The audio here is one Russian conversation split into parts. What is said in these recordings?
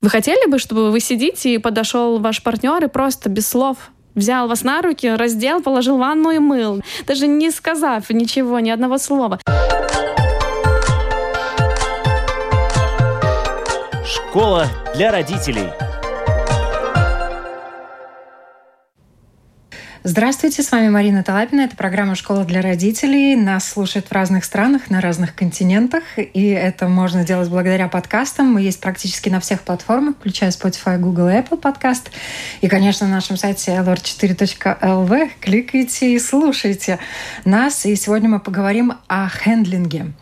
Вы хотели бы, чтобы вы сидите и подошел ваш партнер и просто без слов взял вас на руки, раздел, положил ванну и мыл, даже не сказав ничего, ни одного слова. Школа для родителей. Здравствуйте, с вами Марина Талапина. Это программа «Школа для родителей». Нас слушают в разных странах, на разных континентах. И это можно делать благодаря подкастам. Мы есть практически на всех платформах, включая Spotify, Google и Apple подкаст. И, конечно, на нашем сайте lr4.lv. Кликайте и слушайте нас. И сегодня мы поговорим о хендлинге.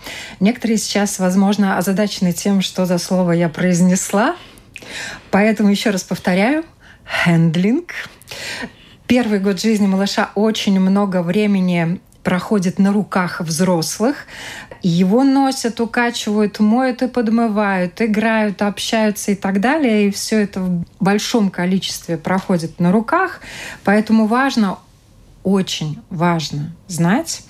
Некоторые сейчас, возможно, озадачены тем, что за слово я произнесла. Поэтому еще раз повторяю. Хендлинг первый год жизни малыша очень много времени проходит на руках взрослых. Его носят, укачивают, моют и подмывают, играют, общаются и так далее. И все это в большом количестве проходит на руках. Поэтому важно очень важно знать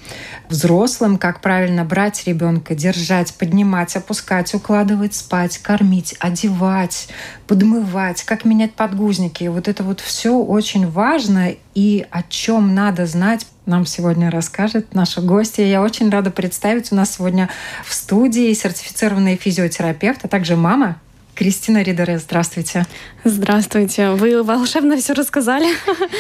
взрослым, как правильно брать ребенка, держать, поднимать, опускать, укладывать спать, кормить, одевать, подмывать, как менять подгузники. Вот это вот все очень важно и о чем надо знать нам сегодня расскажет наша гостья. Я очень рада представить. У нас сегодня в студии сертифицированный физиотерапевт, а также мама Кристина Ридере, здравствуйте. Здравствуйте. Вы волшебно все рассказали,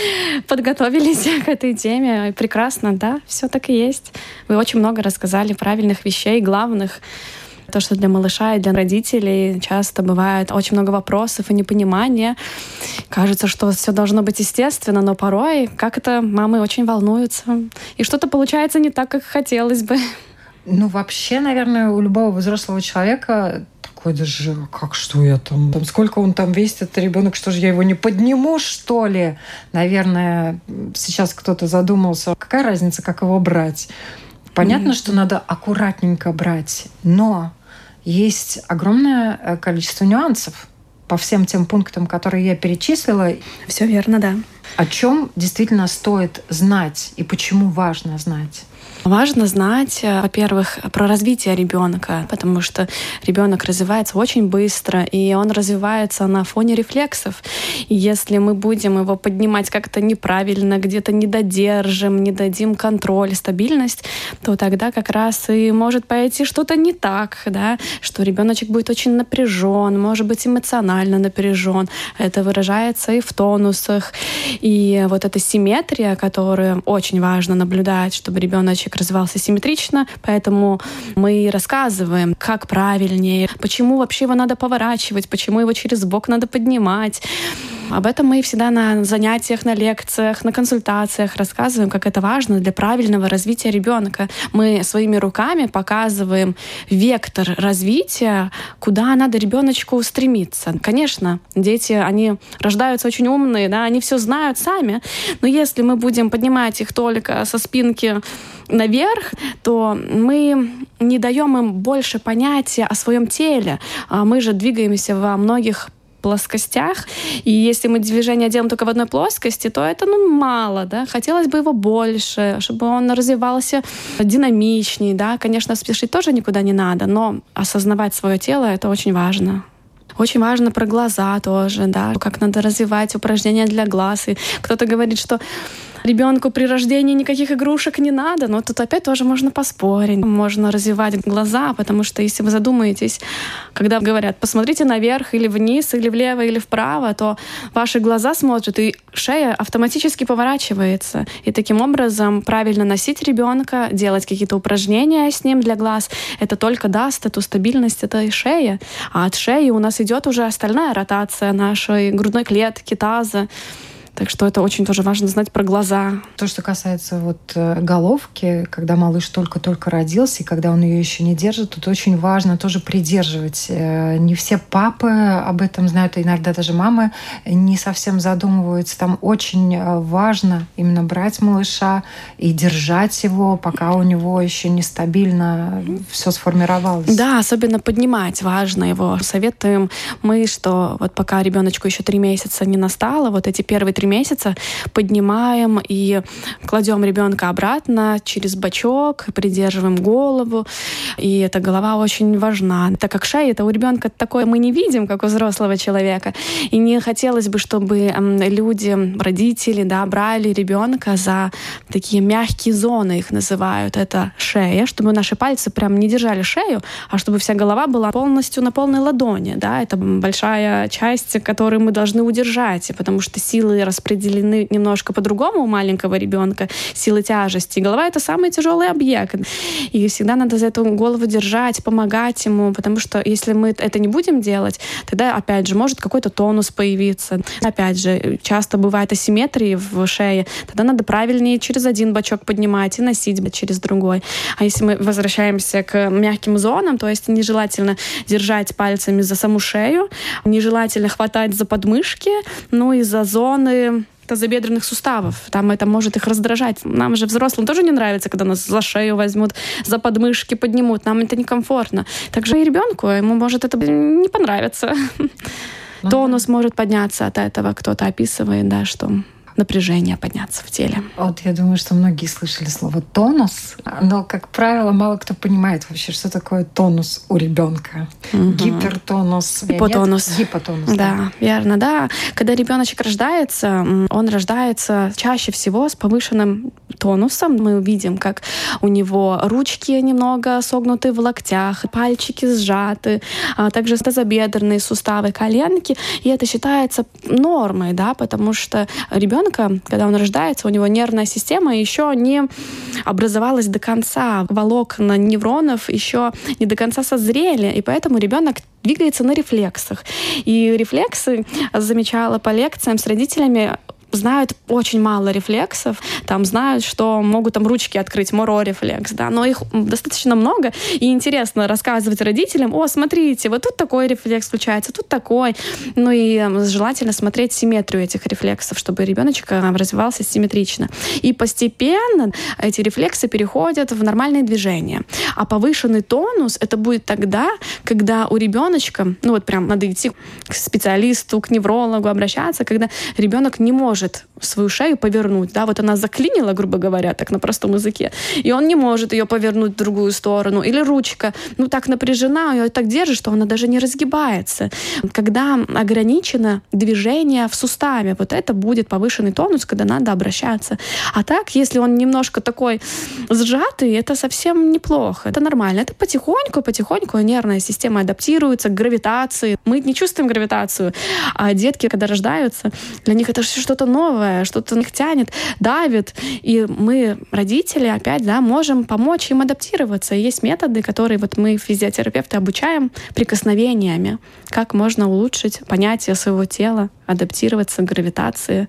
подготовились к этой теме. Прекрасно, да, все так и есть. Вы очень много рассказали правильных вещей, главных. То, что для малыша и для родителей часто бывает очень много вопросов и непонимания. Кажется, что все должно быть естественно, но порой как это мамы очень волнуются. И что-то получается не так, как хотелось бы. Ну, вообще, наверное, у любого взрослого человека такой даже, как что я там, там сколько он там весит, этот ребенок, что же я его не подниму, что ли? Наверное, сейчас кто-то задумался, какая разница, как его брать? Понятно, mm-hmm. что надо аккуратненько брать, но есть огромное э, количество нюансов по всем тем пунктам, которые я перечислила. Все верно, да. О чем действительно стоит знать и почему важно знать? Важно знать, э, во-первых, про развитие ребенка, потому что ребенок развивается очень быстро, и он развивается на фоне рефлексов. И если мы будем его поднимать как-то неправильно, где-то не додержим, не дадим контроль, стабильность, то тогда как раз и может пойти что-то не так, да, что ребеночек будет очень напряжен, может быть эмоционально напряжен. Это выражается и в тонусах. И вот эта симметрия, которую очень важно наблюдать, чтобы ребеночек развивался симметрично, поэтому мы рассказываем, как правильнее, почему вообще его надо поворачивать, почему его через бок надо поднимать. Об этом мы всегда на занятиях, на лекциях, на консультациях рассказываем, как это важно для правильного развития ребенка. Мы своими руками показываем вектор развития, куда надо ребеночку стремиться. Конечно, дети, они рождаются очень умные, да, они все знают сами, но если мы будем поднимать их только со спинки наверх, то мы не даем им больше понятия о своем теле. А мы же двигаемся во многих плоскостях. И если мы движение делаем только в одной плоскости, то это ну, мало. Да? Хотелось бы его больше, чтобы он развивался динамичнее. Да? Конечно, спешить тоже никуда не надо, но осознавать свое тело — это очень важно. Очень важно про глаза тоже, да, как надо развивать упражнения для глаз. И кто-то говорит, что ребенку при рождении никаких игрушек не надо, но тут опять тоже можно поспорить. Можно развивать глаза, потому что если вы задумаетесь, когда говорят, посмотрите наверх или вниз, или влево, или вправо, то ваши глаза смотрят, и шея автоматически поворачивается. И таким образом правильно носить ребенка, делать какие-то упражнения с ним для глаз, это только даст эту стабильность этой шеи. А от шеи у нас идет уже остальная ротация нашей грудной клетки, таза. Так что это очень тоже важно знать про глаза. То, что касается вот э, головки, когда малыш только-только родился, и когда он ее еще не держит, тут очень важно тоже придерживать. Э, не все папы об этом знают, иногда даже мамы не совсем задумываются. Там очень э, важно именно брать малыша и держать его, пока у него еще нестабильно все сформировалось. Да, особенно поднимать важно его. Советуем мы, что вот пока ребеночку еще три месяца не настало, вот эти первые три 4 месяца поднимаем и кладем ребенка обратно через бочок, придерживаем голову. И эта голова очень важна, так как шея это у ребенка такое мы не видим, как у взрослого человека. И не хотелось бы, чтобы люди, родители, да, брали ребенка за такие мягкие зоны, их называют. Это шея, чтобы наши пальцы прям не держали шею, а чтобы вся голова была полностью на полной ладони. Да? Это большая часть, которую мы должны удержать, потому что силы распределены немножко по-другому у маленького ребенка, силы тяжести. Голова — это самый тяжелый объект. И всегда надо за эту голову держать, помогать ему, потому что если мы это не будем делать, тогда, опять же, может какой-то тонус появиться. Опять же, часто бывает асимметрии в шее, тогда надо правильнее через один бочок поднимать и носить через другой. А если мы возвращаемся к мягким зонам, то есть нежелательно держать пальцами за саму шею, нежелательно хватать за подмышки, ну и за зоны тазобедренных суставов. Там это может их раздражать. Нам же взрослым тоже не нравится, когда нас за шею возьмут, за подмышки поднимут. Нам это некомфортно. Также и ребенку ему может это не понравиться. Ну, Тонус может подняться от этого. Кто-то описывает, да, что напряжение подняться в теле. Вот я думаю, что многие слышали слово тонус, но, как правило, мало кто понимает вообще, что такое тонус у ребенка. Угу. Гипертонус. Гипотонус. Нет? Гипотонус. Да, да, верно, да. Когда ребеночек рождается, он рождается чаще всего с повышенным тонусом. Мы видим, как у него ручки немного согнуты в локтях, пальчики сжаты, а также тазобедренные суставы, коленки. И это считается нормой, да, потому что ребенок ребенка, когда он рождается, у него нервная система еще не образовалась до конца. Волокна невронов еще не до конца созрели, и поэтому ребенок двигается на рефлексах. И рефлексы замечала по лекциям с родителями знают очень мало рефлексов, там знают, что могут там ручки открыть, моро-рефлекс, да, но их достаточно много, и интересно рассказывать родителям, о, смотрите, вот тут такой рефлекс включается, тут такой, ну и желательно смотреть симметрию этих рефлексов, чтобы ребеночек э, развивался симметрично. И постепенно эти рефлексы переходят в нормальные движения. А повышенный тонус это будет тогда, когда у ребеночка, ну вот прям надо идти к специалисту, к неврологу обращаться, когда ребенок не может может свою шею повернуть, да, вот она заклинила, грубо говоря, так на простом языке, и он не может ее повернуть в другую сторону, или ручка, ну, так напряжена, ее так держит, что она даже не разгибается. Когда ограничено движение в суставе, вот это будет повышенный тонус, когда надо обращаться. А так, если он немножко такой сжатый, это совсем неплохо, это нормально. Это потихоньку, потихоньку нервная система адаптируется к гравитации. Мы не чувствуем гравитацию, а детки, когда рождаются, для них это что-то новое, что-то их тянет, давит. И мы, родители, опять, да, можем помочь им адаптироваться. И есть методы, которые вот мы, физиотерапевты, обучаем прикосновениями. Как можно улучшить понятие своего тела, адаптироваться к гравитации.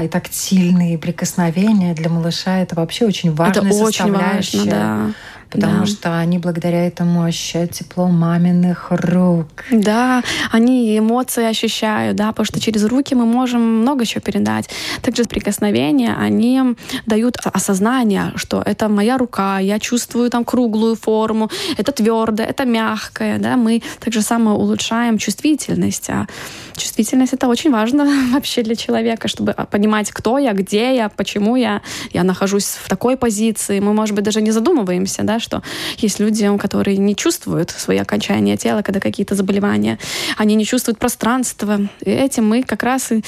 И тактильные прикосновения для малыша это вообще очень важная это очень важно, да потому да. что они благодаря этому ощущают тепло маминых рук. Да, они эмоции ощущают, да, потому что через руки мы можем много чего передать. Также прикосновения, они дают осознание, что это моя рука, я чувствую там круглую форму, это твердое, это мягкое, да, мы также само улучшаем чувствительность. А чувствительность это очень важно вообще для человека, чтобы понимать, кто я, где я, почему я, я нахожусь в такой позиции. Мы, может быть, даже не задумываемся, да, что есть люди, которые не чувствуют свои окончания тела, когда какие-то заболевания, они не чувствуют пространства. И этим мы как раз и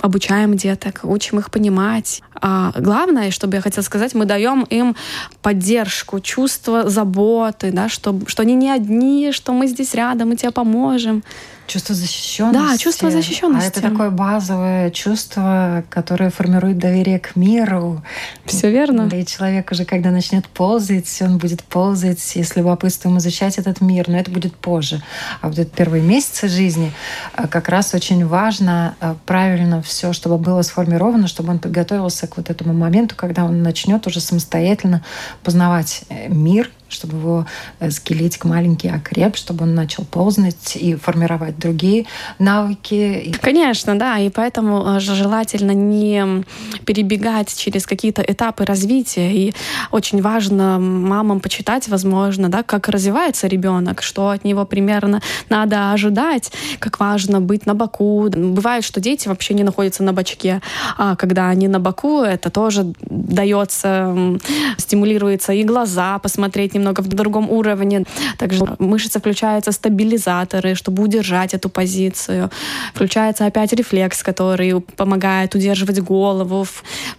обучаем деток, учим их понимать. А главное, что бы я хотела сказать, мы даем им поддержку, чувство заботы, да, что, что они не одни, что мы здесь рядом, мы тебе поможем. Чувство защищенности. Да, чувство защищенности. А это такое базовое чувство, которое формирует доверие к миру. Все верно. Да и человек уже, когда начнет ползать, он будет ползать с любопытством изучать этот мир, но это будет позже. А вот это первые месяцы жизни э, как раз очень важно э, правильно все, чтобы было сформировано, чтобы он подготовился к вот этому моменту, когда он начнет уже самостоятельно познавать э, мир, чтобы его э, скелетик маленький окреп, чтобы он начал ползать и формировать другие навыки. Конечно, да, и поэтому э, желательно не перебегать через какие-то этапы развития. И очень важно мамам почитать, возможно, да, как развивается ребенок, что от него примерно надо ожидать, как важно быть на боку. Бывает, что дети вообще не находятся на бочке, а когда они на боку, это тоже дается, стимулируется и глаза посмотреть немного в другом уровне. Также мышцы включаются стабилизаторы, чтобы удержать эту позицию. Включается опять рефлекс, который помогает удерживать голову.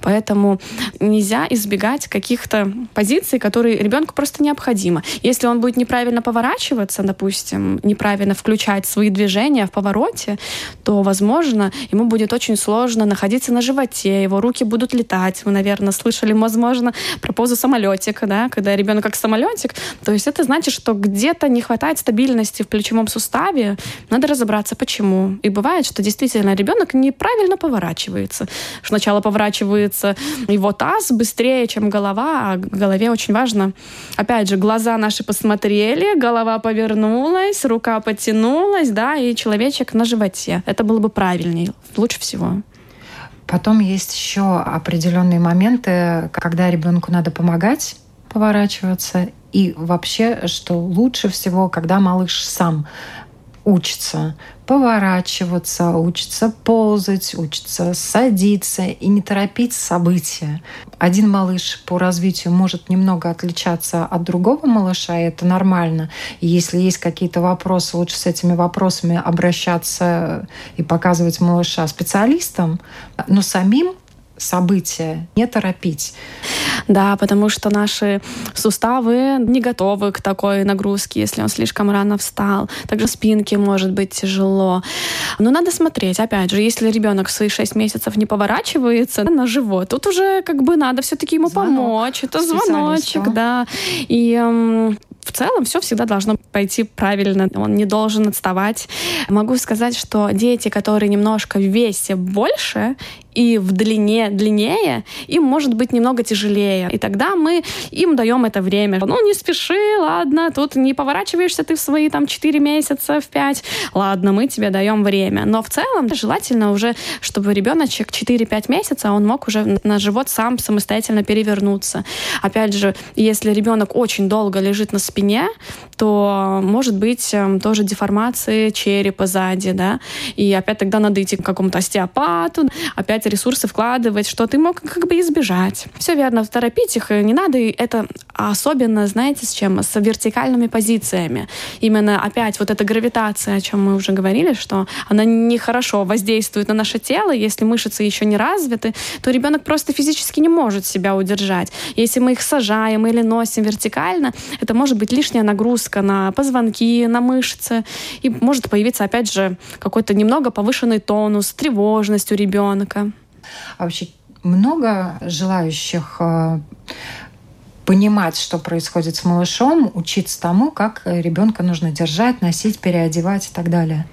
Поэтому нельзя избегать каких-то позиций, которые ребенку просто необходимо. Если он будет неправильно поворачиваться, допустим, неправильно включать свои движения в повороте, то, возможно, ему будет очень сложно находиться на животе, его руки будут летать. Вы, наверное, слышали, возможно, про позу самолетика, да, когда ребенок как самолетик. То есть это значит, что где-то не хватает стабильности в плечевом суставе. Надо разобраться, почему. И бывает, что действительно ребенок неправильно поворачивается. Сначала поворачивается его таз быстрее, чем голова, а голове очень важно. Опять же, глаза наши посмотрели, голова повернулась, рука потянулась, да, и человечек на животе. Это было бы правильнее, лучше всего. Потом есть еще определенные моменты, когда ребенку надо помогать поворачиваться. И вообще, что лучше всего, когда малыш сам учится поворачиваться, учится ползать, учится садиться и не торопить события. Один малыш по развитию может немного отличаться от другого малыша, и это нормально. И если есть какие-то вопросы, лучше с этими вопросами обращаться и показывать малыша специалистам, но самим события, не торопить. Да, потому что наши суставы не готовы к такой нагрузке, если он слишком рано встал. Также спинке может быть тяжело. Но надо смотреть, опять же, если ребенок в свои 6 месяцев не поворачивается на живот, тут уже как бы надо все-таки ему Звонок помочь. Это звоночек, да. И в целом все всегда должно пойти правильно, он не должен отставать. Могу сказать, что дети, которые немножко в весе больше и в длине длиннее, им может быть немного тяжелее. И тогда мы им даем это время. Ну, не спеши, ладно, тут не поворачиваешься ты в свои там 4 месяца, в 5. Ладно, мы тебе даем время. Но в целом желательно уже, чтобы ребеночек 4-5 месяцев, он мог уже на живот сам самостоятельно перевернуться. Опять же, если ребенок очень долго лежит на спине, то может быть эм, тоже деформации черепа сзади, да, и опять тогда надо идти к какому-то остеопату, опять ресурсы вкладывать, что ты мог как бы избежать. Все верно, торопить их не надо, и это особенно, знаете, с чем? С вертикальными позициями. Именно опять вот эта гравитация, о чем мы уже говорили, что она нехорошо воздействует на наше тело, если мышцы еще не развиты, то ребенок просто физически не может себя удержать. Если мы их сажаем или носим вертикально, это может быть лишняя нагрузка на позвонки, на мышцы, и может появиться, опять же, какой-то немного повышенный тонус, тревожность у ребенка. А вообще много желающих э, понимать, что происходит с малышом, учиться тому, как ребенка нужно держать, носить, переодевать и так далее?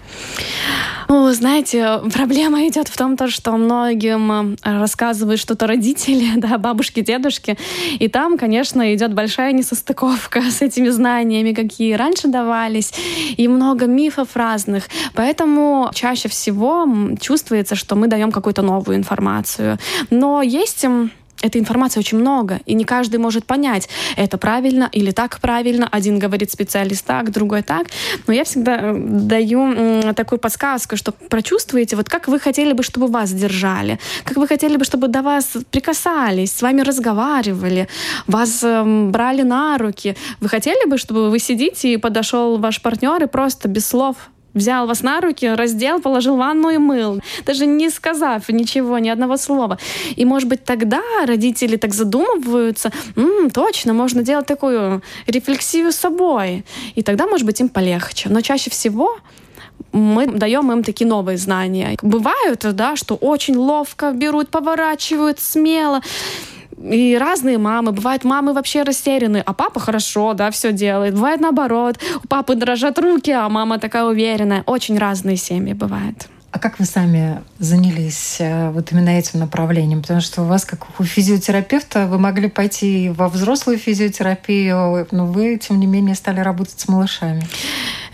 Ну, знаете, проблема идет в том, то, что многим э, рассказывают что-то родители, да, бабушки, дедушки, и там, конечно, идет большая несостыковка с этими знаниями, какие раньше давались, и много мифов разных. Поэтому чаще всего чувствуется, что мы даем какую-то новую информацию. Но есть этой информации очень много, и не каждый может понять, это правильно или так правильно. Один говорит специалист так, другой так. Но я всегда э, даю такую подсказку, что прочувствуете, вот как вы хотели бы, чтобы вас держали, как вы хотели бы, чтобы до вас прикасались, с вами разговаривали, вас э, брали на руки. Вы хотели бы, чтобы вы сидите и подошел ваш партнер и просто без слов взял вас на руки, раздел, положил в ванну и мыл, даже не сказав ничего, ни одного слова. И, может быть, тогда родители так задумываются, М, точно, можно делать такую рефлексию с собой. И тогда, может быть, им полегче. Но чаще всего мы даем им такие новые знания. Бывают, да, что очень ловко берут, поворачивают смело и разные мамы. Бывают мамы вообще растеряны, а папа хорошо, да, все делает. Бывает наоборот. У папы дрожат руки, а мама такая уверенная. Очень разные семьи бывают. А как вы сами занялись э, вот именно этим направлением? Потому что у вас, как у физиотерапевта, вы могли пойти во взрослую физиотерапию, но вы, тем не менее, стали работать с малышами.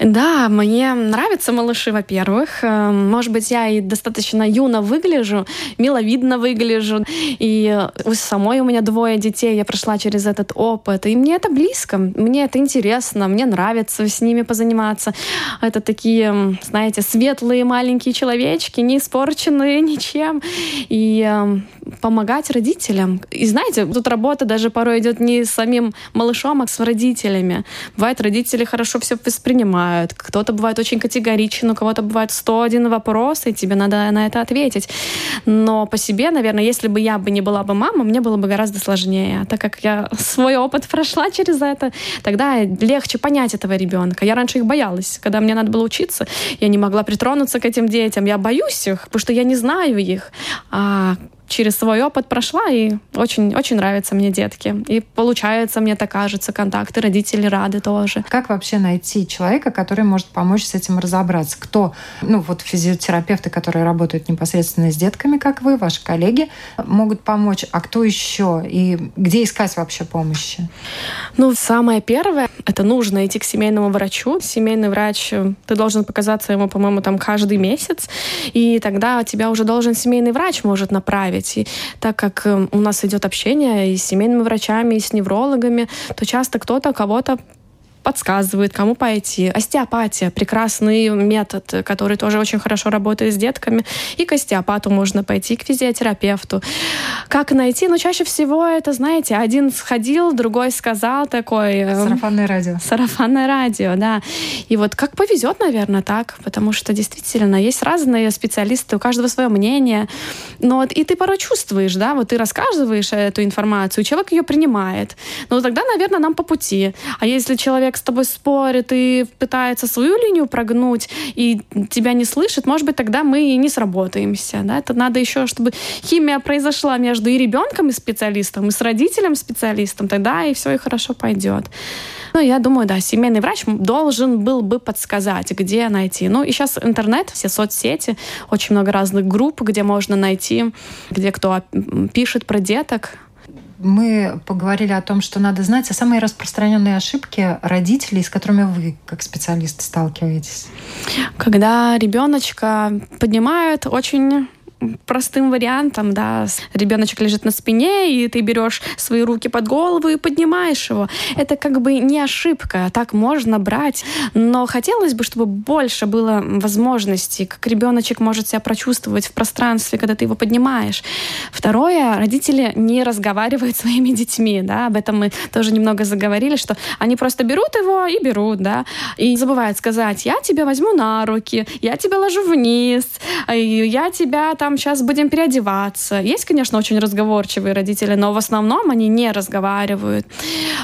Да, мне нравятся малыши, во-первых. Э, может быть, я и достаточно юно выгляжу, миловидно выгляжу. И у самой у меня двое детей, я прошла через этот опыт. И мне это близко, мне это интересно, мне нравится с ними позаниматься. Это такие, знаете, светлые маленькие человечки, человечки, не испорченные ничем, и э, помогать родителям. И знаете, тут работа даже порой идет не с самим малышом, а с родителями. Бывает, родители хорошо все воспринимают, кто-то бывает очень категоричен, у кого-то бывает 101 вопрос, и тебе надо на это ответить. Но по себе, наверное, если бы я бы не была бы мама, мне было бы гораздо сложнее. Так как я свой опыт прошла через это, тогда легче понять этого ребенка. Я раньше их боялась. Когда мне надо было учиться, я не могла притронуться к этим детям. Я боюсь их, потому что я не знаю их. А через свой опыт прошла, и очень, очень нравятся мне детки. И получается, мне так кажется, контакты, родители рады тоже. Как вообще найти человека, который может помочь с этим разобраться? Кто, ну вот физиотерапевты, которые работают непосредственно с детками, как вы, ваши коллеги, могут помочь, а кто еще? И где искать вообще помощи? Ну, самое первое, это нужно идти к семейному врачу. Семейный врач, ты должен показаться ему, по-моему, там каждый месяц, и тогда тебя уже должен семейный врач может направить направить. И так как эм, у нас идет общение и с семейными врачами, и с неврологами, то часто кто-то кого-то подсказывает, кому пойти. Остеопатия — прекрасный метод, который тоже очень хорошо работает с детками. И к остеопату можно пойти, к физиотерапевту. Как найти? Ну, чаще всего это, знаете, один сходил, другой сказал такой... Эм, Сарафанное радио. Сарафанное радио, да. И вот как повезет, наверное, так, потому что действительно есть разные специалисты, у каждого свое мнение. Но вот и ты порой чувствуешь, да, вот ты рассказываешь эту информацию, человек ее принимает. Ну, тогда, наверное, нам по пути. А если человек человек с тобой спорит и пытается свою линию прогнуть, и тебя не слышит, может быть, тогда мы и не сработаемся. Да? Это надо еще, чтобы химия произошла между и ребенком, и специалистом, и с родителем, специалистом, тогда и все и хорошо пойдет. Ну, я думаю, да, семейный врач должен был бы подсказать, где найти. Ну, и сейчас интернет, все соцсети, очень много разных групп, где можно найти, где кто пишет про деток, мы поговорили о том, что надо знать о самые распространенные ошибки родителей, с которыми вы, как специалист, сталкиваетесь. Когда ребеночка поднимают очень простым вариантом, да, ребеночек лежит на спине, и ты берешь свои руки под голову и поднимаешь его. Это как бы не ошибка, так можно брать, но хотелось бы, чтобы больше было возможностей, как ребеночек может себя прочувствовать в пространстве, когда ты его поднимаешь. Второе, родители не разговаривают с своими детьми, да, об этом мы тоже немного заговорили, что они просто берут его и берут, да, и забывают сказать, я тебя возьму на руки, я тебя ложу вниз, я тебя там сейчас будем переодеваться. Есть, конечно, очень разговорчивые родители, но в основном они не разговаривают.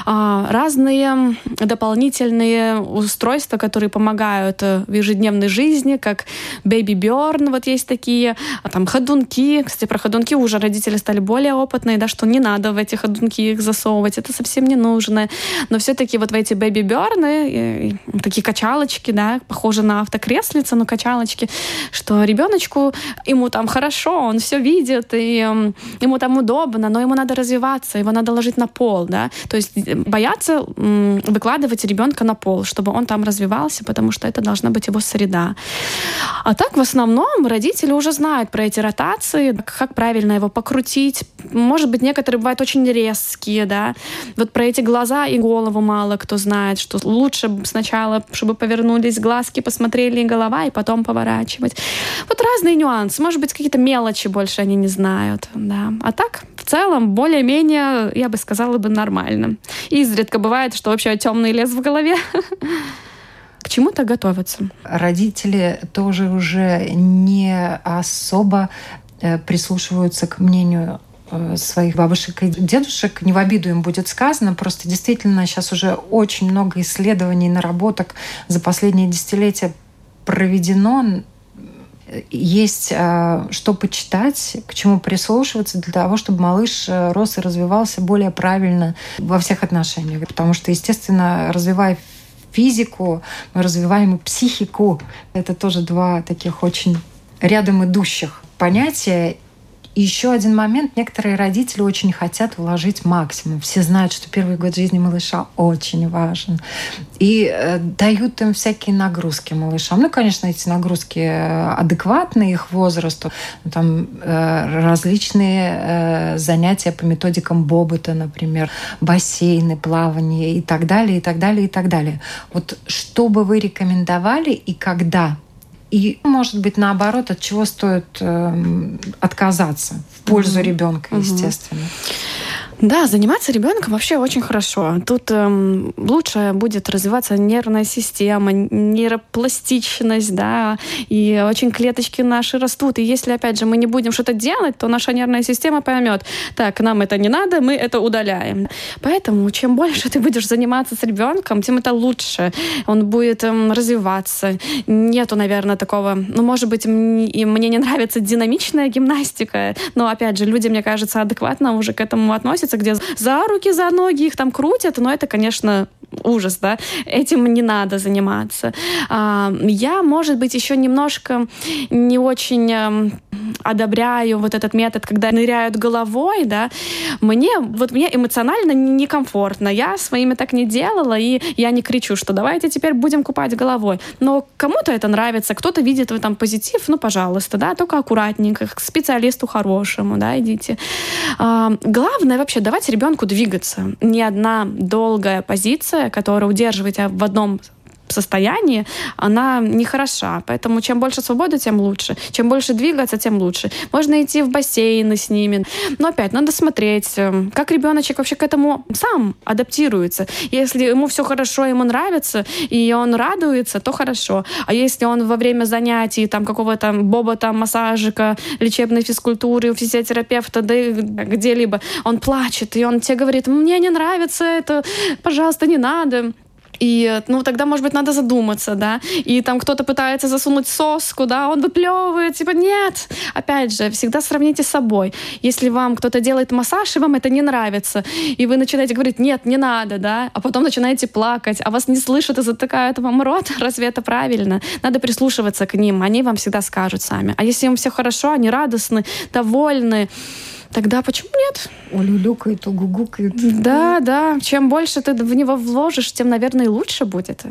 А, разные дополнительные устройства, которые помогают э, в ежедневной жизни, как Baby Burn, вот есть такие, а там ходунки. Кстати, про ходунки уже родители стали более опытные, да, что не надо в эти ходунки их засовывать, это совсем не нужно. Но все-таки вот в эти Baby Burn, такие качалочки, да, похожи на автокреслица, но качалочки, что ребеночку, ему там хорошо, он все видит, и ему там удобно, но ему надо развиваться, его надо ложить на пол, да, то есть э, бояться выкладывать ребенка на пол, чтобы он там развивался, потому что это должна быть его среда. А так в основном родители уже знают про эти ротации, как правильно его покрутить. Может быть, некоторые бывают очень резкие, да. Вот про эти глаза и голову мало кто знает, что лучше сначала, чтобы повернулись глазки, посмотрели голова, и потом поворачивать. Вот разные нюансы. Может быть, какие-то мелочи больше они не знают, да. А так, в целом, более-менее, я бы сказала бы, нормально. Изредка бывает, что вообще темный лес в голове. К чему-то готовятся. Родители тоже уже не особо э, прислушиваются к мнению э, своих бабушек и дедушек. Не в обиду им будет сказано, просто действительно сейчас уже очень много исследований, наработок за последние десятилетия проведено есть э, что почитать, к чему прислушиваться для того, чтобы малыш э, рос и развивался более правильно во всех отношениях. Потому что, естественно, развивая физику, мы развиваем и психику. Это тоже два таких очень рядом идущих понятие и еще один момент. Некоторые родители очень хотят вложить максимум. Все знают, что первый год жизни малыша очень важен. И э, дают им всякие нагрузки малышам. Ну, конечно, эти нагрузки э, адекватны их возрасту. Ну, там э, различные э, занятия по методикам Бобота, например, бассейны, плавание и так далее, и так далее, и так далее. Вот что бы вы рекомендовали и когда и, может быть, наоборот, от чего стоит э, отказаться в пользу угу. ребенка, естественно. Угу. Да, заниматься ребенком вообще очень хорошо. Тут эм, лучше будет развиваться нервная система, нейропластичность, да, и очень клеточки наши растут. И если, опять же, мы не будем что-то делать, то наша нервная система поймет, так, нам это не надо, мы это удаляем. Поэтому чем больше ты будешь заниматься с ребенком, тем это лучше. Он будет эм, развиваться. Нету, наверное, такого, ну, может быть, мне, мне не нравится динамичная гимнастика, но, опять же, люди, мне кажется, адекватно уже к этому относятся находится, где за руки, за ноги их там крутят, но это, конечно, ужас, да, этим не надо заниматься. А, я, может быть, еще немножко не очень эм, одобряю вот этот метод, когда ныряют головой, да, мне, вот мне эмоционально некомфортно. Я своими так не делала, и я не кричу, что давайте теперь будем купать головой. Но кому-то это нравится, кто-то видит в этом позитив, ну, пожалуйста, да, только аккуратненько, к специалисту хорошему, да, идите. А, главное вообще давать ребенку двигаться. Ни одна долгая позиция, которая удерживает тебя в одном состоянии, она нехороша. Поэтому чем больше свободы, тем лучше. Чем больше двигаться, тем лучше. Можно идти в бассейны с ними. Но опять надо смотреть, эм, как ребеночек вообще к этому сам адаптируется. Если ему все хорошо, ему нравится, и он радуется, то хорошо. А если он во время занятий там какого-то бобота, массажика, лечебной физкультуры, физиотерапевта, да где-либо, он плачет, и он тебе говорит, мне не нравится это, пожалуйста, не надо и, ну, тогда, может быть, надо задуматься, да. И там кто-то пытается засунуть соску, да, он выплевывает, типа, нет. Опять же, всегда сравните с собой. Если вам кто-то делает массаж, и вам это не нравится, и вы начинаете говорить, нет, не надо, да, а потом начинаете плакать, а вас не слышат и затыкают вам рот, разве это правильно? Надо прислушиваться к ним, они вам всегда скажут сами. А если им все хорошо, они радостны, довольны, тогда почему нет? Улюлюкает, угугукает. Да, да. Чем больше ты в него вложишь, тем, наверное, и лучше будет.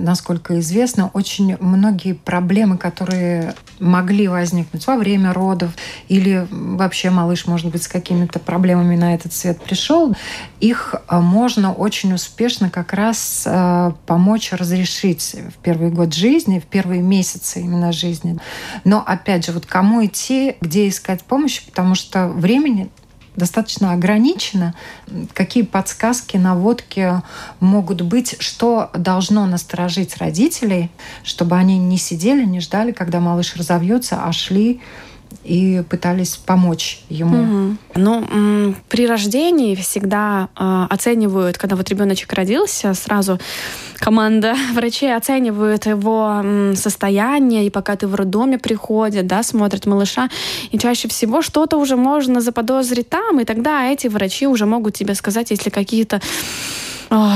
Насколько известно, очень многие проблемы, которые могли возникнуть во время родов или вообще малыш, может быть, с какими-то проблемами на этот свет пришел, их э, можно очень успешно как раз э, помочь разрешить в первый год жизни, в первые месяцы именно жизни. Но, опять же, вот кому идти, где искать помощь, потому что времени достаточно ограничено. Какие подсказки, наводки могут быть, что должно насторожить родителей, чтобы они не сидели, не ждали, когда малыш разовьется, а шли и пытались помочь ему. Угу. Ну, при рождении всегда э, оценивают, когда вот ребеночек родился, сразу команда врачей оценивают его состояние, и пока ты в роддоме приходит, да, смотрят малыша, и чаще всего что-то уже можно заподозрить там, и тогда эти врачи уже могут тебе сказать, если какие-то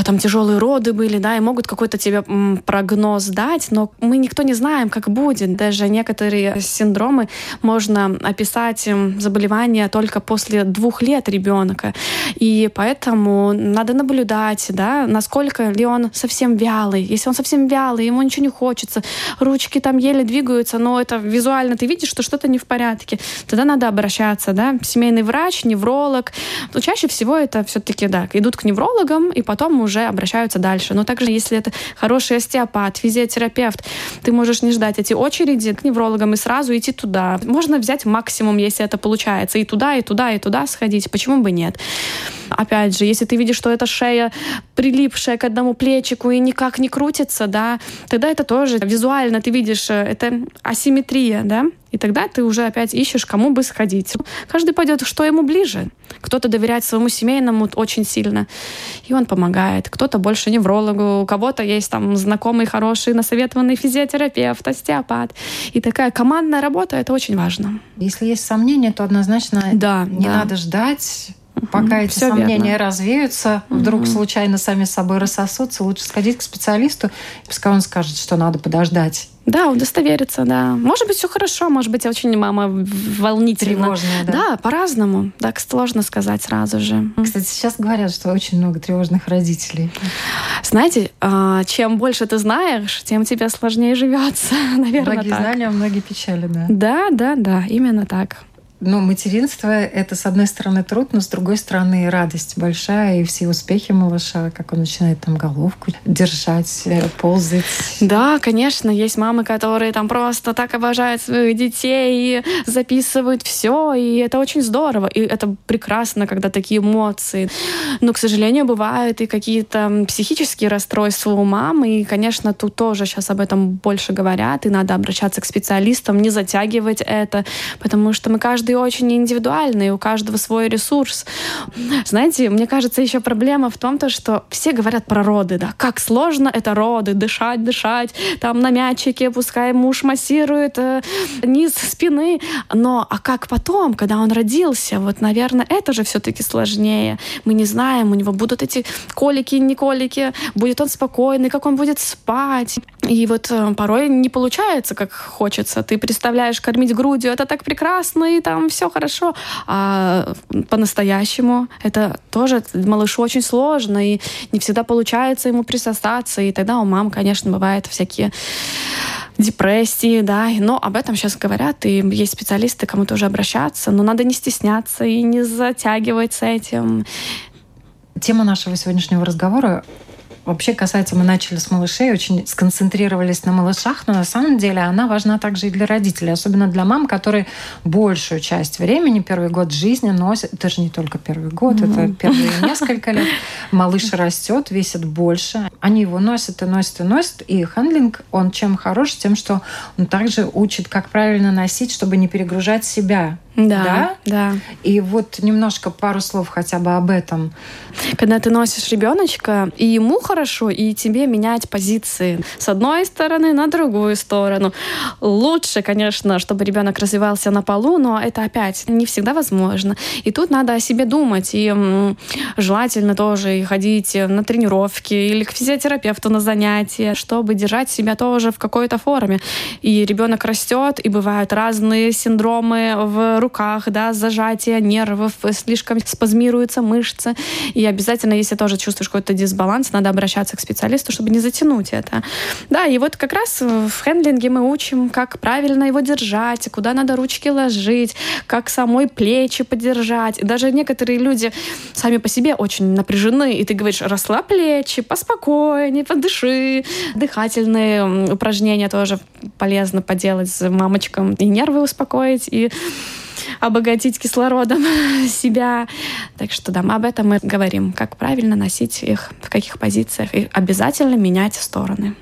там тяжелые роды были, да, и могут какой-то тебе прогноз дать, но мы никто не знаем, как будет. Даже некоторые синдромы можно описать заболевания только после двух лет ребенка. И поэтому надо наблюдать, да, насколько ли он совсем вялый. Если он совсем вялый, ему ничего не хочется, ручки там еле двигаются, но это визуально ты видишь, что что-то не в порядке, тогда надо обращаться, да, семейный врач, невролог. Но чаще всего это все-таки, да, идут к неврологам, и потом потом уже обращаются дальше. Но также, если это хороший остеопат, физиотерапевт, ты можешь не ждать эти очереди к неврологам и сразу идти туда. Можно взять максимум, если это получается, и туда, и туда, и туда сходить. Почему бы нет? Опять же, если ты видишь, что эта шея прилипшая к одному плечику и никак не крутится, да, тогда это тоже визуально ты видишь, э, это асимметрия, да, и тогда ты уже опять ищешь, кому бы сходить. Каждый пойдет, что ему ближе. Кто-то доверяет своему семейному очень сильно, и он помогает. Кто-то больше неврологу, у кого-то есть там знакомый, хороший, насоветованный физиотерапевт, остеопат. И такая командная работа — это очень важно. Если есть сомнения, то однозначно да, не да. надо ждать Пока эти Все сомнения верно. развеются, вдруг угу. случайно сами с собой рассосутся, лучше сходить к специалисту, пускай он скажет, что надо подождать Да, удостовериться, да. Может быть, все хорошо, может быть, очень мама волнительна. Тревожная, да? Да, по-разному. Так сложно сказать сразу же. Кстати, сейчас говорят, что очень много тревожных родителей. Знаете, а, чем больше ты знаешь, тем тебе сложнее живется, наверное, Многие так. знания, многие печали, да. Да, да, да, именно так. Ну, материнство — это, с одной стороны, труд, но с другой стороны, и радость большая, и все успехи малыша, как он начинает там головку держать, э, ползать. Да, конечно, есть мамы, которые там просто так обожают своих детей, и записывают все, и это очень здорово, и это прекрасно, когда такие эмоции. Но, к сожалению, бывают и какие-то психические расстройства у мамы, и, конечно, тут тоже сейчас об этом больше говорят, и надо обращаться к специалистам, не затягивать это, потому что мы каждый очень индивидуальный, у каждого свой ресурс. Знаете, мне кажется, еще проблема в том, то, что все говорят про роды, да, как сложно это роды, дышать, дышать, там на мячике, пускай муж массирует э, низ спины, но а как потом, когда он родился, вот, наверное, это же все-таки сложнее. Мы не знаем, у него будут эти колики, не колики, будет он спокойный, как он будет спать. И вот э, порой не получается, как хочется. Ты представляешь кормить грудью, это так прекрасно, и там все хорошо. А по-настоящему это тоже малышу очень сложно, и не всегда получается ему присосаться. И тогда у мам, конечно, бывают всякие депрессии, да, но об этом сейчас говорят, и есть специалисты, кому тоже обращаться, но надо не стесняться и не затягивать с этим. Тема нашего сегодняшнего разговора Вообще касается, мы начали с малышей, очень сконцентрировались на малышах, но на самом деле она важна также и для родителей, особенно для мам, которые большую часть времени, первый год жизни носят, это же не только первый год, mm-hmm. это первые несколько лет, малыш растет, весит больше, они его носят и носят и носят, и хендлинг, он чем хорош, тем, что он также учит, как правильно носить, чтобы не перегружать себя, да, да, да. И вот немножко пару слов хотя бы об этом. Когда ты носишь ребеночка, и ему хорошо, и тебе менять позиции с одной стороны на другую сторону. Лучше, конечно, чтобы ребенок развивался на полу, но это опять не всегда возможно. И тут надо о себе думать. И желательно тоже и ходить на тренировки или к физиотерапевту на занятия, чтобы держать себя тоже в какой-то форме. И ребенок растет, и бывают разные синдромы в руках, да, зажатие нервов, слишком спазмируются мышцы. И обязательно, если тоже чувствуешь какой-то дисбаланс, надо обращаться к специалисту, чтобы не затянуть это. Да, и вот как раз в хендлинге мы учим, как правильно его держать, куда надо ручки ложить, как самой плечи подержать. Даже некоторые люди сами по себе очень напряжены, и ты говоришь, расслабь плечи, поспокойнее, подыши. Дыхательные упражнения тоже полезно поделать с мамочкам, и нервы успокоить, и обогатить кислородом себя. Так что да, мы об этом мы говорим, как правильно носить их, в каких позициях, и обязательно менять стороны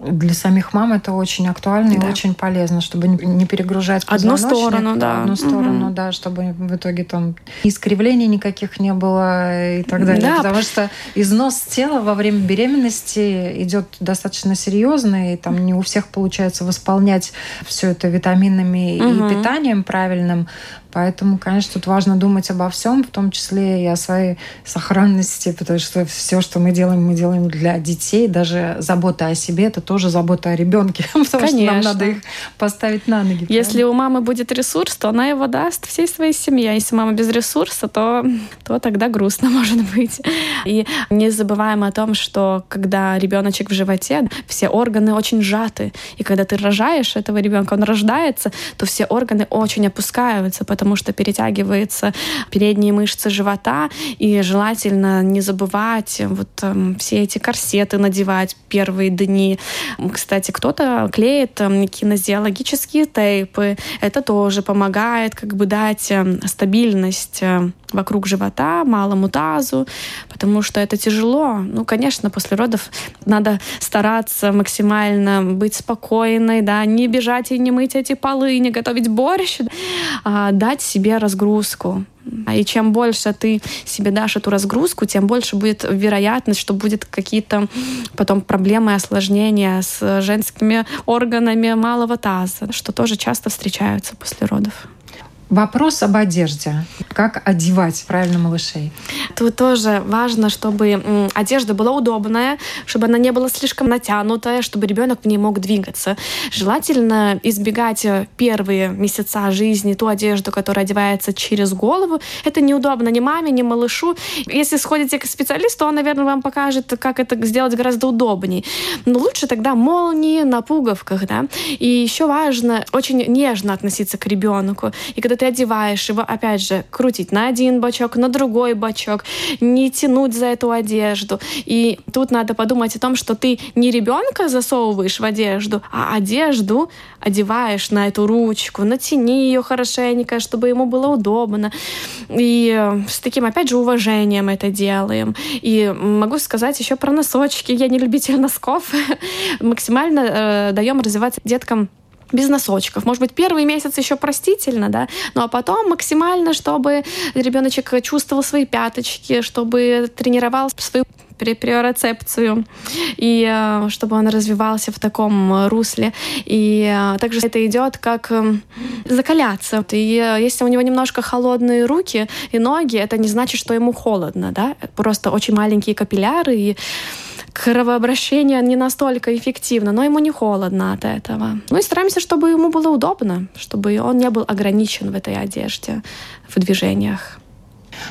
для самих мам это очень актуально да. и очень полезно, чтобы не перегружать одну сторону, да, одну сторону, угу. да, чтобы в итоге там искривлений никаких не было и так далее, да. потому что износ тела во время беременности идет достаточно серьезный, и там не у всех получается восполнять все это витаминами угу. и питанием правильным, Поэтому, конечно, тут важно думать обо всем, в том числе и о своей сохранности, потому что все, что мы делаем, мы делаем для детей. Даже забота о себе это тоже забота о ребенке, потому конечно. что нам надо их поставить на ноги. Если правильно? у мамы будет ресурс, то она его даст всей своей семье. А если мама без ресурса, то, то тогда грустно может быть. И не забываем о том, что когда ребеночек в животе, все органы очень сжаты. И когда ты рожаешь этого ребенка, он рождается, то все органы очень опускаются, потому что перетягиваются передние мышцы живота, и желательно не забывать вот э, все эти корсеты надевать первые дни. Кстати, кто-то клеит э, кинезиологические тейпы. Это тоже помогает как бы дать э, стабильность э, вокруг живота, малому тазу, потому что это тяжело. Ну, конечно, после родов надо стараться максимально быть спокойной, да, не бежать и не мыть эти полы, не готовить борщ, а дать себе разгрузку. И чем больше ты себе дашь эту разгрузку, тем больше будет вероятность, что будет какие-то потом проблемы, осложнения с женскими органами малого таза, что тоже часто встречаются после родов. Вопрос об одежде. Как одевать правильно малышей? Тут тоже важно, чтобы одежда была удобная, чтобы она не была слишком натянутая, чтобы ребенок в ней мог двигаться. Желательно избегать э, первые месяца жизни ту одежду, которая одевается через голову. Это неудобно ни маме, ни малышу. Если сходите к специалисту, он, наверное, вам покажет, как это сделать гораздо удобнее. Но лучше тогда молнии на пуговках, да. И еще важно очень нежно относиться к ребенку. И когда ты одеваешь его, опять же, крутить на один бочок, на другой бочок, не тянуть за эту одежду. И тут надо подумать о том, что ты не ребенка засовываешь в одежду, а одежду одеваешь на эту ручку, натяни ее хорошенько, чтобы ему было удобно. И э, с таким, опять же, уважением это делаем. И могу сказать еще про носочки. Я не любитель носков. Максимально э, даем развиваться деткам без носочков. Может быть, первый месяц еще простительно, да, ну а потом максимально, чтобы ребеночек чувствовал свои пяточки, чтобы тренировал свою приорецепцию, и э, чтобы он развивался в таком русле. И э, также это идет как э, закаляться. И если у него немножко холодные руки и ноги, это не значит, что ему холодно, да, просто очень маленькие капилляры, и кровообращение не настолько эффективно, но ему не холодно от этого. Ну и стараемся, чтобы ему было удобно, чтобы он не был ограничен в этой одежде, в движениях.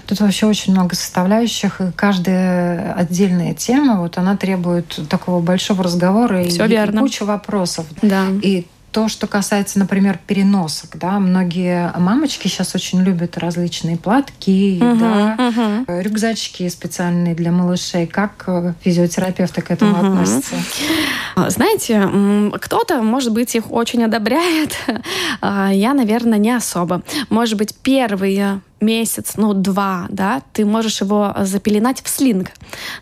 Тут вообще очень много составляющих, и каждая отдельная тема, вот она требует такого большого разговора Все и, верно. и кучу вопросов. Да. И то, что касается, например, переносок, да, многие мамочки сейчас очень любят различные платки, угу, да, угу. рюкзачки специальные для малышей. Как э, физиотерапевты к этому угу. относятся? Знаете, кто-то, может быть, их очень одобряет. А, я, наверное, не особо. Может быть, первые месяц, ну, два, да, ты можешь его запеленать в слинг.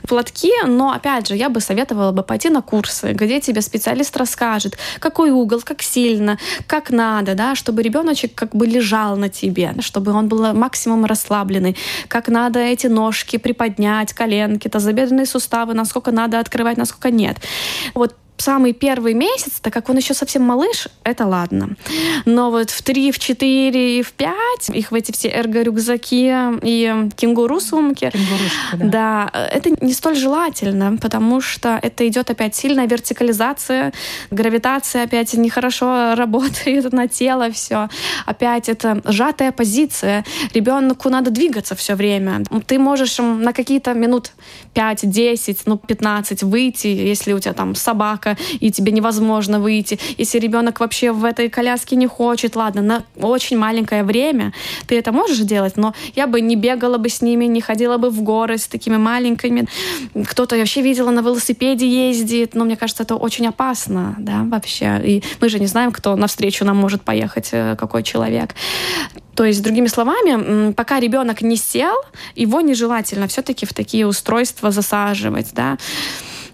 Платки, но, опять же, я бы советовала бы пойти на курсы, где тебе специалист расскажет, какой угол, как сильно, как надо, да, чтобы ребеночек как бы лежал на тебе, чтобы он был максимум расслабленный, как надо эти ножки приподнять, коленки, тазобедренные суставы, насколько надо открывать, насколько нет. Вот самый первый месяц, так как он еще совсем малыш, это ладно. Но вот в 3, в 4 и в 5 их в эти все эрго-рюкзаки и кенгуру-сумки, да. да, это не столь желательно, потому что это идет опять сильная вертикализация, гравитация опять нехорошо работает на тело, все. Опять это сжатая позиция. Ребенку надо двигаться все время. Ты можешь на какие-то минут 5, 10, ну 15 выйти, если у тебя там собака, коляска, и тебе невозможно выйти. Если ребенок вообще в этой коляске не хочет, ладно, на очень маленькое время ты это можешь делать, но я бы не бегала бы с ними, не ходила бы в горы с такими маленькими. Кто-то вообще видела на велосипеде ездит, но мне кажется, это очень опасно, да, вообще. И мы же не знаем, кто навстречу нам может поехать, э, какой человек. То есть, другими словами, пока ребенок не сел, его нежелательно все-таки в такие устройства засаживать, да.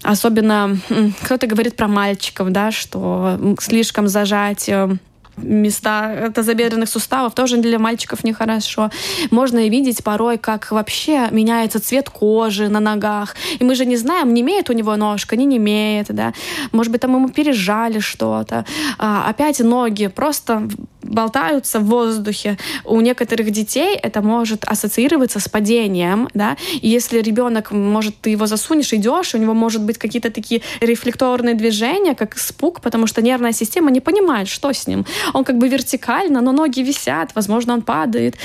Особенно кто-то говорит про мальчиков, да, что слишком зажать э, места тазобедренных суставов тоже для мальчиков нехорошо. Можно и видеть порой, как вообще меняется цвет кожи на ногах. И мы же не знаем, не имеет у него ножка, не, имеет, да. Может быть, там ему пережали что-то. А, опять ноги просто болтаются в воздухе. У некоторых детей это может ассоциироваться с падением, да. И если ребенок, может, ты его засунешь, идешь, у него может быть какие-то такие рефлекторные движения, как испуг, потому что нервная система не понимает, что с ним он как бы вертикально, но ноги висят, возможно, он падает.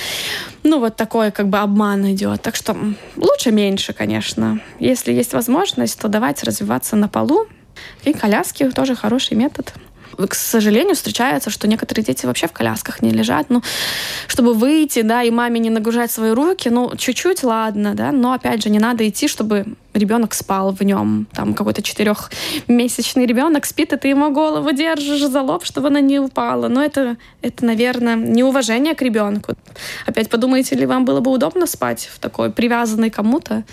Ну, вот такой как бы обман идет. Так что лучше меньше, конечно. Если есть возможность, то давайте развиваться на полу. И коляски тоже хороший метод к сожалению, встречается, что некоторые дети вообще в колясках не лежат. Ну, чтобы выйти, да, и маме не нагружать свои руки, ну, чуть-чуть, ладно, да, но, опять же, не надо идти, чтобы ребенок спал в нем. Там какой-то четырехмесячный ребенок спит, и ты ему голову держишь за лоб, чтобы она не упала. Но это, это, наверное, неуважение к ребенку. Опять подумаете ли, вам было бы удобно спать в такой привязанной кому-то?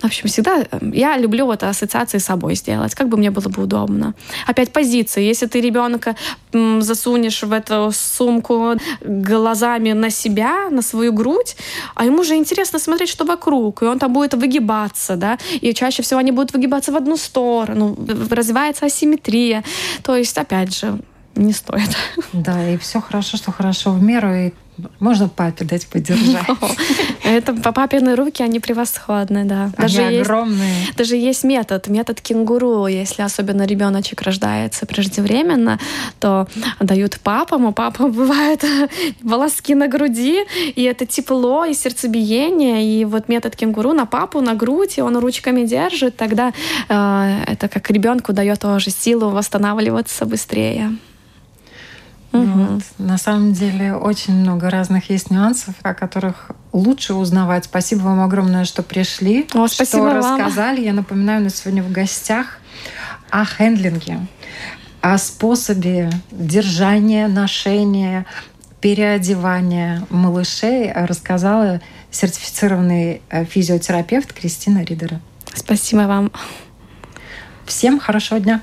В общем, всегда я люблю вот ассоциации с собой сделать, как бы мне было бы удобно. Опять позиции. Если ты ребенка засунешь в эту сумку глазами на себя, на свою грудь, а ему же интересно смотреть, что вокруг, и он там будет выгибаться, да, и чаще всего они будут выгибаться в одну сторону, развивается асимметрия. То есть, опять же, не стоит. Да, и все хорошо, что хорошо в меру, и Можно папе дать подержать. Это папины руки, они превосходны, да. Даже они огромные. Есть, даже есть метод, метод кенгуру. Если особенно ребеночек рождается преждевременно, то дают папам, у папы бывают волоски на груди, и это тепло, и сердцебиение, и вот метод кенгуру на папу, на грудь, и он ручками держит, тогда э, это как ребенку дает тоже силу восстанавливаться быстрее. Угу. Вот. На самом деле очень много разных есть нюансов, о которых лучше узнавать. Спасибо вам огромное, что пришли, О, что вам. рассказали. Я напоминаю, у нас сегодня в гостях о хендлинге, о способе держания, ношения, переодевания малышей рассказала сертифицированный э, физиотерапевт Кристина Ридера. Спасибо вам. Всем хорошего дня.